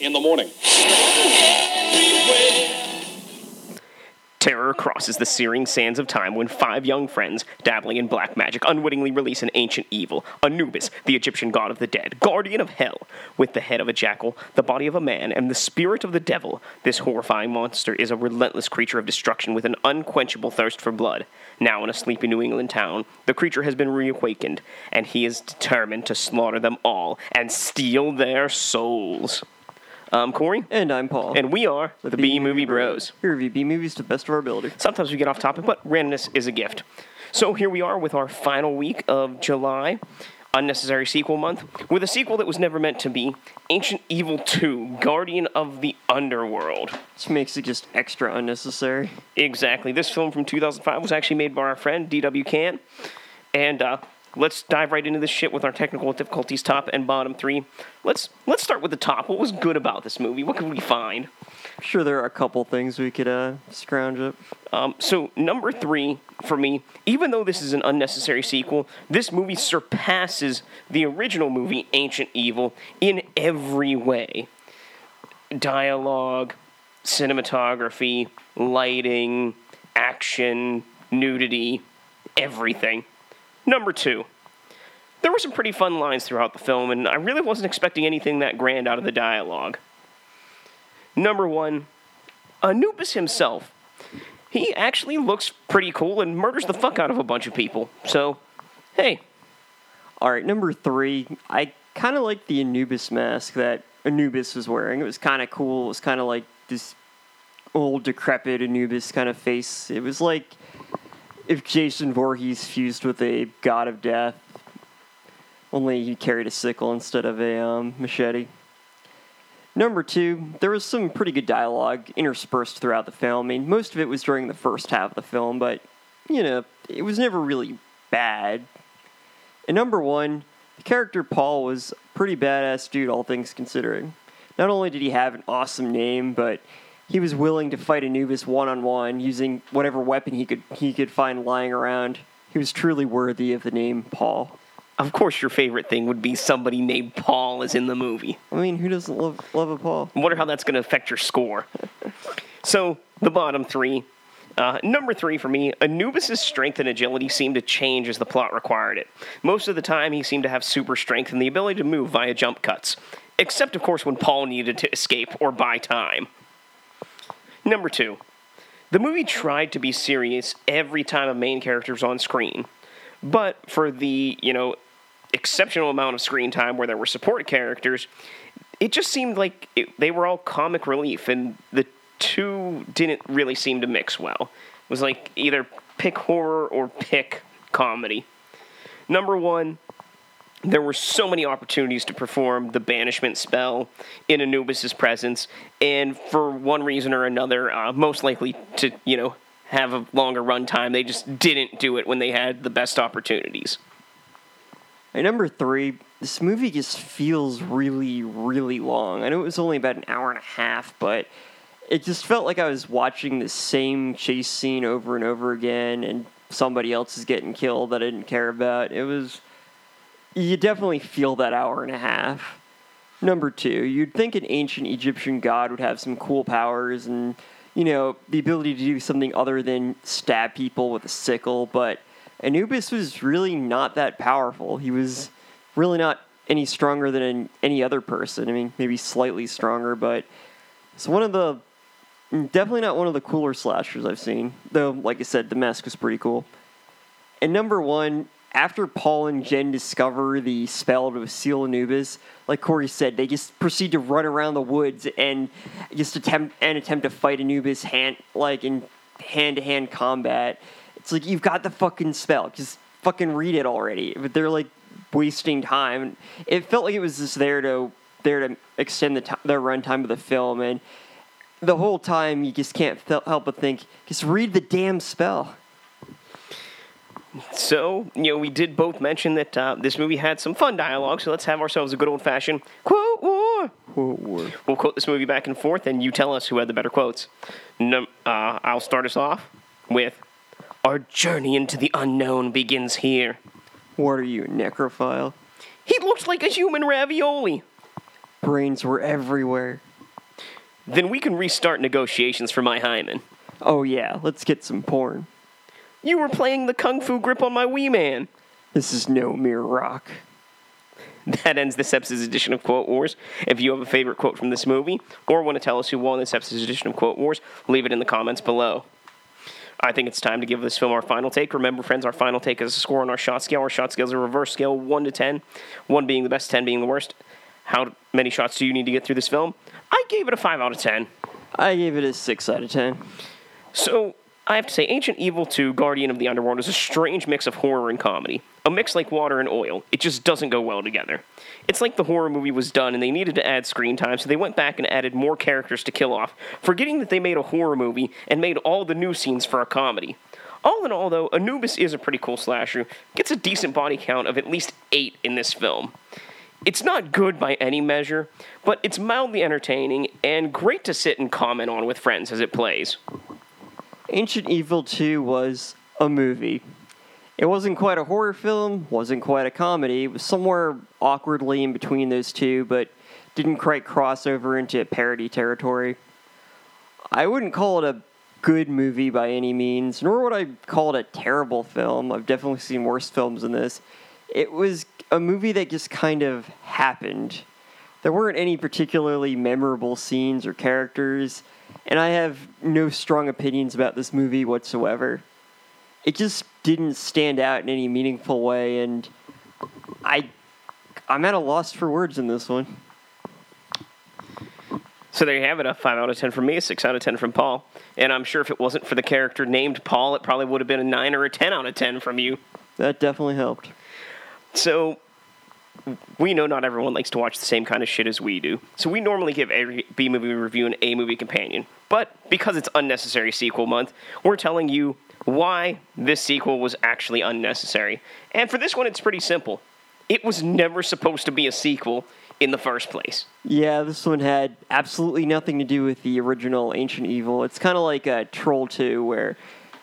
In the morning. Crosses the searing sands of time when five young friends, dabbling in black magic, unwittingly release an ancient evil, Anubis, the Egyptian god of the dead, guardian of hell. With the head of a jackal, the body of a man, and the spirit of the devil, this horrifying monster is a relentless creature of destruction with an unquenchable thirst for blood. Now in a sleepy New England town, the creature has been reawakened, and he is determined to slaughter them all and steal their souls. I'm Corey, And I'm Paul. and we are the B Movie Bros. We review B movies to the best of our ability. Sometimes we get off topic, but randomness is a gift. So here we are with our final week of July, unnecessary sequel month, with a sequel that was never meant to be Ancient Evil 2 Guardian of the Underworld. Which makes it just extra unnecessary. Exactly. This film from 2005 was actually made by our friend D.W. Can. And uh, let's dive right into this shit with our technical difficulties, top and bottom three. Let's let's start with the top. What was good about this movie? What could we find? I'm sure there are a couple things we could uh, scrounge up. Um, so number three for me, even though this is an unnecessary sequel, this movie surpasses the original movie Ancient Evil in every way. Dialogue, cinematography, lighting, action, nudity, everything. Number two, there were some pretty fun lines throughout the film, and I really wasn't expecting anything that grand out of the dialogue. Number one, Anubis himself he actually looks pretty cool and murders the fuck out of a bunch of people. So, hey, All right, number three. I kind of like the Anubis mask that Anubis was wearing. It was kind of cool. It was kind of like this old, decrepit Anubis kind of face. It was like if Jason Voorhees fused with a god of death, only he carried a sickle instead of a um, machete. Number two, there was some pretty good dialogue interspersed throughout the film. I mean, most of it was during the first half of the film, but, you know, it was never really bad. And number one, the character Paul was a pretty badass dude, all things considering. Not only did he have an awesome name, but he was willing to fight Anubis one on one using whatever weapon he could he could find lying around. He was truly worthy of the name Paul. Of course your favorite thing would be somebody named Paul is in the movie. I mean, who doesn't love love a Paul? I wonder how that's going to affect your score. so, the bottom three. Uh, number three for me, Anubis' strength and agility seemed to change as the plot required it. Most of the time, he seemed to have super strength and the ability to move via jump cuts. Except, of course, when Paul needed to escape or buy time. Number two, the movie tried to be serious every time a main character was on screen. But for the, you know, exceptional amount of screen time where there were support characters, it just seemed like it, they were all comic relief, and the two didn't really seem to mix well. It was like either pick horror or pick comedy. Number one, there were so many opportunities to perform the banishment spell in Anubis's presence, and for one reason or another, uh, most likely to, you know, have a longer runtime, they just didn't do it when they had the best opportunities. And number three, this movie just feels really, really long. I know it was only about an hour and a half, but it just felt like I was watching the same chase scene over and over again, and somebody else is getting killed that I didn't care about. It was. You definitely feel that hour and a half. Number two, you'd think an ancient Egyptian god would have some cool powers and, you know, the ability to do something other than stab people with a sickle, but Anubis was really not that powerful. He was really not any stronger than any other person. I mean, maybe slightly stronger, but it's one of the mm, definitely not one of the cooler slashers I've seen. Though, like I said, the mask was pretty cool. And number one, after Paul and Jen discover the spell to seal Anubis, like Corey said, they just proceed to run around the woods and just attempt and attempt to fight Anubis hand like in hand to hand combat. It's like you've got the fucking spell. Just fucking read it already. But they're like wasting time. It felt like it was just there to there to extend the t- the runtime of the film, and the whole time you just can't fel- help but think, just read the damn spell. So, you know, we did both mention that uh, this movie had some fun dialogue, so let's have ourselves a good old fashioned quote war. Quote war. We'll quote this movie back and forth, and you tell us who had the better quotes. Num- uh, I'll start us off with Our journey into the unknown begins here. What are you, necrophile? He looks like a human ravioli. brains were everywhere. Then we can restart negotiations for my hymen. Oh yeah, let's get some porn. You were playing the kung fu grip on my Wii Man. This is no mere rock. That ends this episode's edition of Quote Wars. If you have a favorite quote from this movie, or want to tell us who won this episode's edition of Quote Wars, leave it in the comments below. I think it's time to give this film our final take. Remember, friends, our final take is a score on our shot scale. Our shot scale is a reverse scale, 1 to 10, 1 being the best, 10 being the worst. How many shots do you need to get through this film? I gave it a 5 out of 10. I gave it a 6 out of 10. So, I have to say, Ancient Evil 2 Guardian of the Underworld is a strange mix of horror and comedy. A mix like water and oil. It just doesn't go well together. It's like the horror movie was done and they needed to add screen time, so they went back and added more characters to kill off, forgetting that they made a horror movie and made all the new scenes for a comedy. All in all, though, Anubis is a pretty cool slasher. Gets a decent body count of at least 8 in this film. It's not good by any measure, but it's mildly entertaining and great to sit and comment on with friends as it plays. Ancient Evil 2 was a movie. It wasn't quite a horror film, wasn't quite a comedy. It was somewhere awkwardly in between those two, but didn't quite cross over into parody territory. I wouldn't call it a good movie by any means, nor would I call it a terrible film. I've definitely seen worse films than this. It was a movie that just kind of happened. There weren't any particularly memorable scenes or characters, and I have no strong opinions about this movie whatsoever. It just didn't stand out in any meaningful way, and I, I'm at a loss for words in this one. So there you have it, a 5 out of 10 from me, a 6 out of 10 from Paul. And I'm sure if it wasn't for the character named Paul, it probably would have been a 9 or a 10 out of 10 from you. That definitely helped. So we know not everyone likes to watch the same kind of shit as we do. So we normally give every B movie review an A movie companion. But because it's unnecessary sequel month, we're telling you why this sequel was actually unnecessary. And for this one, it's pretty simple. It was never supposed to be a sequel in the first place. Yeah, this one had absolutely nothing to do with the original Ancient Evil. It's kind of like a Troll 2, where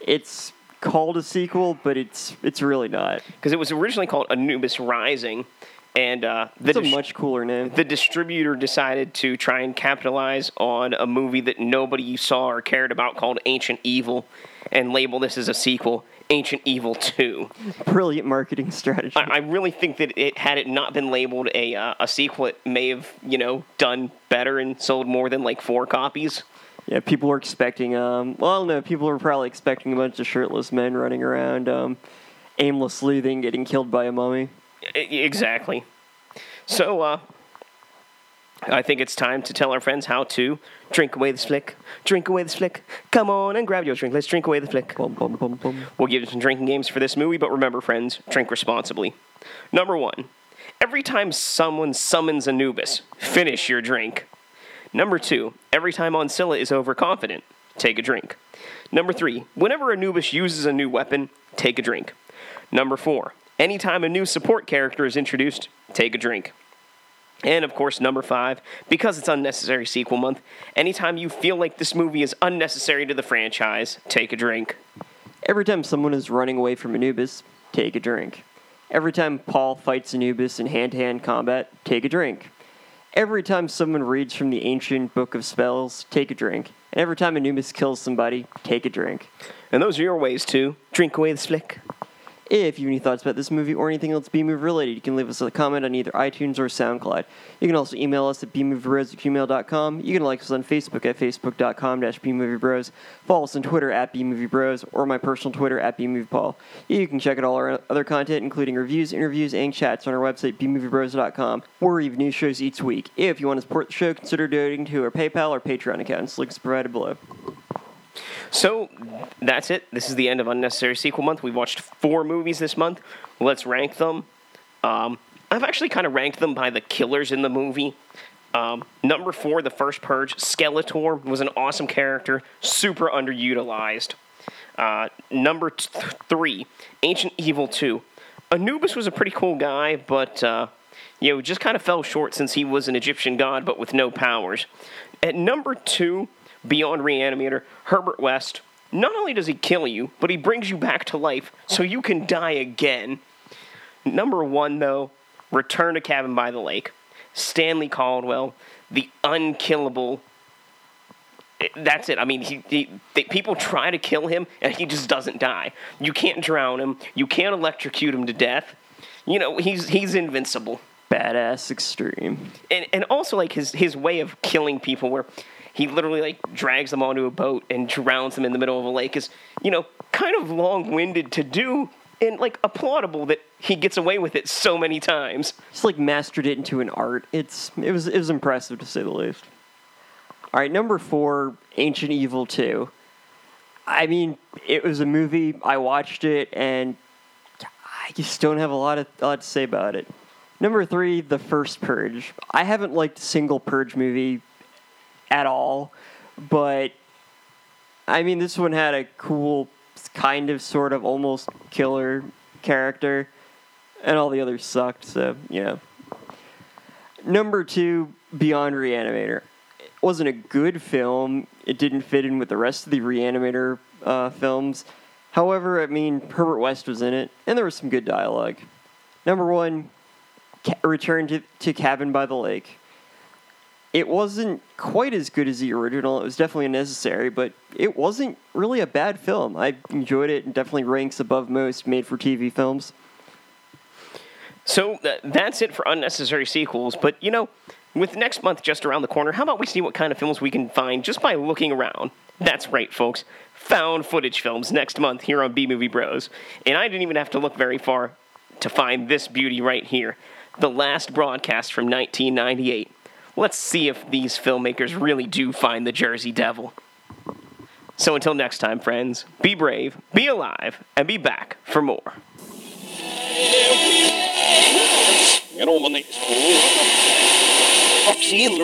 it's called a sequel, but it's it's really not. Because it was originally called Anubis Rising, and uh, the It's a much cooler name. the distributor decided to try and capitalize on a movie that nobody saw or cared about called Ancient Evil and label this as a sequel, Ancient Evil 2. Brilliant marketing strategy. I, I really think that it had it not been labeled a, uh, a sequel, it may have, you know, done better and sold more than like four copies. Yeah, people were expecting. Um, well, no. People were probably expecting a bunch of shirtless men running around, um, aimlessly, then getting killed by a mummy. Exactly. So, uh, I think it's time to tell our friends how to drink away this flick. Drink away this flick. Come on and grab your drink. Let's drink away the flick. We'll give you some drinking games for this movie, but remember, friends, drink responsibly. Number one, every time someone summons Anubis, finish your drink. Number two, every time Oncilla is overconfident, take a drink. Number three, whenever Anubis uses a new weapon, take a drink. Number four, anytime a new support character is introduced, take a drink. And of course, number five, because it's unnecessary sequel month, anytime you feel like this movie is unnecessary to the franchise, take a drink. Every time someone is running away from Anubis, take a drink. Every time Paul fights Anubis in hand to hand combat, take a drink. Every time someone reads from the ancient book of spells, take a drink. And every time Anubis kills somebody, take a drink. And those are your ways to drink away the slick. If you have any thoughts about this movie or anything else B-movie related, you can leave us a comment on either iTunes or SoundCloud. You can also email us at bmoviebros at gmail.com. You can like us on Facebook at facebook.com dash bmoviebros. Follow us on Twitter at bmoviebros or my personal Twitter at bmoviepaul. You can check out all our other content, including reviews, interviews, and chats on our website bmoviebros.com. where we have new shows each week. If you want to support the show, consider donating to our PayPal or Patreon accounts. Links provided below. So that's it. This is the end of Unnecessary Sequel Month. We've watched four movies this month. Let's rank them. Um, I've actually kind of ranked them by the killers in the movie. Um, number four, The First Purge, Skeletor was an awesome character, super underutilized. Uh, number t- three, Ancient Evil 2. Anubis was a pretty cool guy, but uh, you know, just kind of fell short since he was an Egyptian god, but with no powers. At number two, Beyond Reanimator, Herbert West. Not only does he kill you, but he brings you back to life so you can die again. Number one, though, Return to Cabin by the Lake. Stanley Caldwell, the unkillable. That's it. I mean, he, he they, people try to kill him, and he just doesn't die. You can't drown him. You can't electrocute him to death. You know, he's he's invincible. Badass extreme. And and also like his his way of killing people, where he literally like drags them onto a boat and drowns them in the middle of a lake, is you know kind of long winded to do, and like applaudable that he gets away with it so many times. He's like mastered it into an art. It's it was it was impressive to say the least. All right, number four, Ancient Evil Two. I mean, it was a movie. I watched it, and I just don't have a lot of a lot to say about it. Number three, The First Purge. I haven't liked a single Purge movie at all, but I mean, this one had a cool, kind of, sort of, almost killer character, and all the others sucked. So you know. Number two, Beyond Reanimator. It wasn't a good film. It didn't fit in with the rest of the Reanimator uh, films. However, I mean, Herbert West was in it, and there was some good dialogue. Number one, Ca- Return to, to Cabin by the Lake. It wasn't quite as good as the original. It was definitely necessary, but it wasn't really a bad film. I enjoyed it and definitely ranks above most made for TV films. So uh, that's it for unnecessary sequels. But you know, with next month just around the corner, how about we see what kind of films we can find just by looking around? That's right, folks. Found footage films next month here on B Movie Bros. And I didn't even have to look very far to find this beauty right here the last broadcast from 1998. Let's see if these filmmakers really do find the Jersey Devil. So until next time, friends, be brave, be alive, and be back for more. You. Foxy and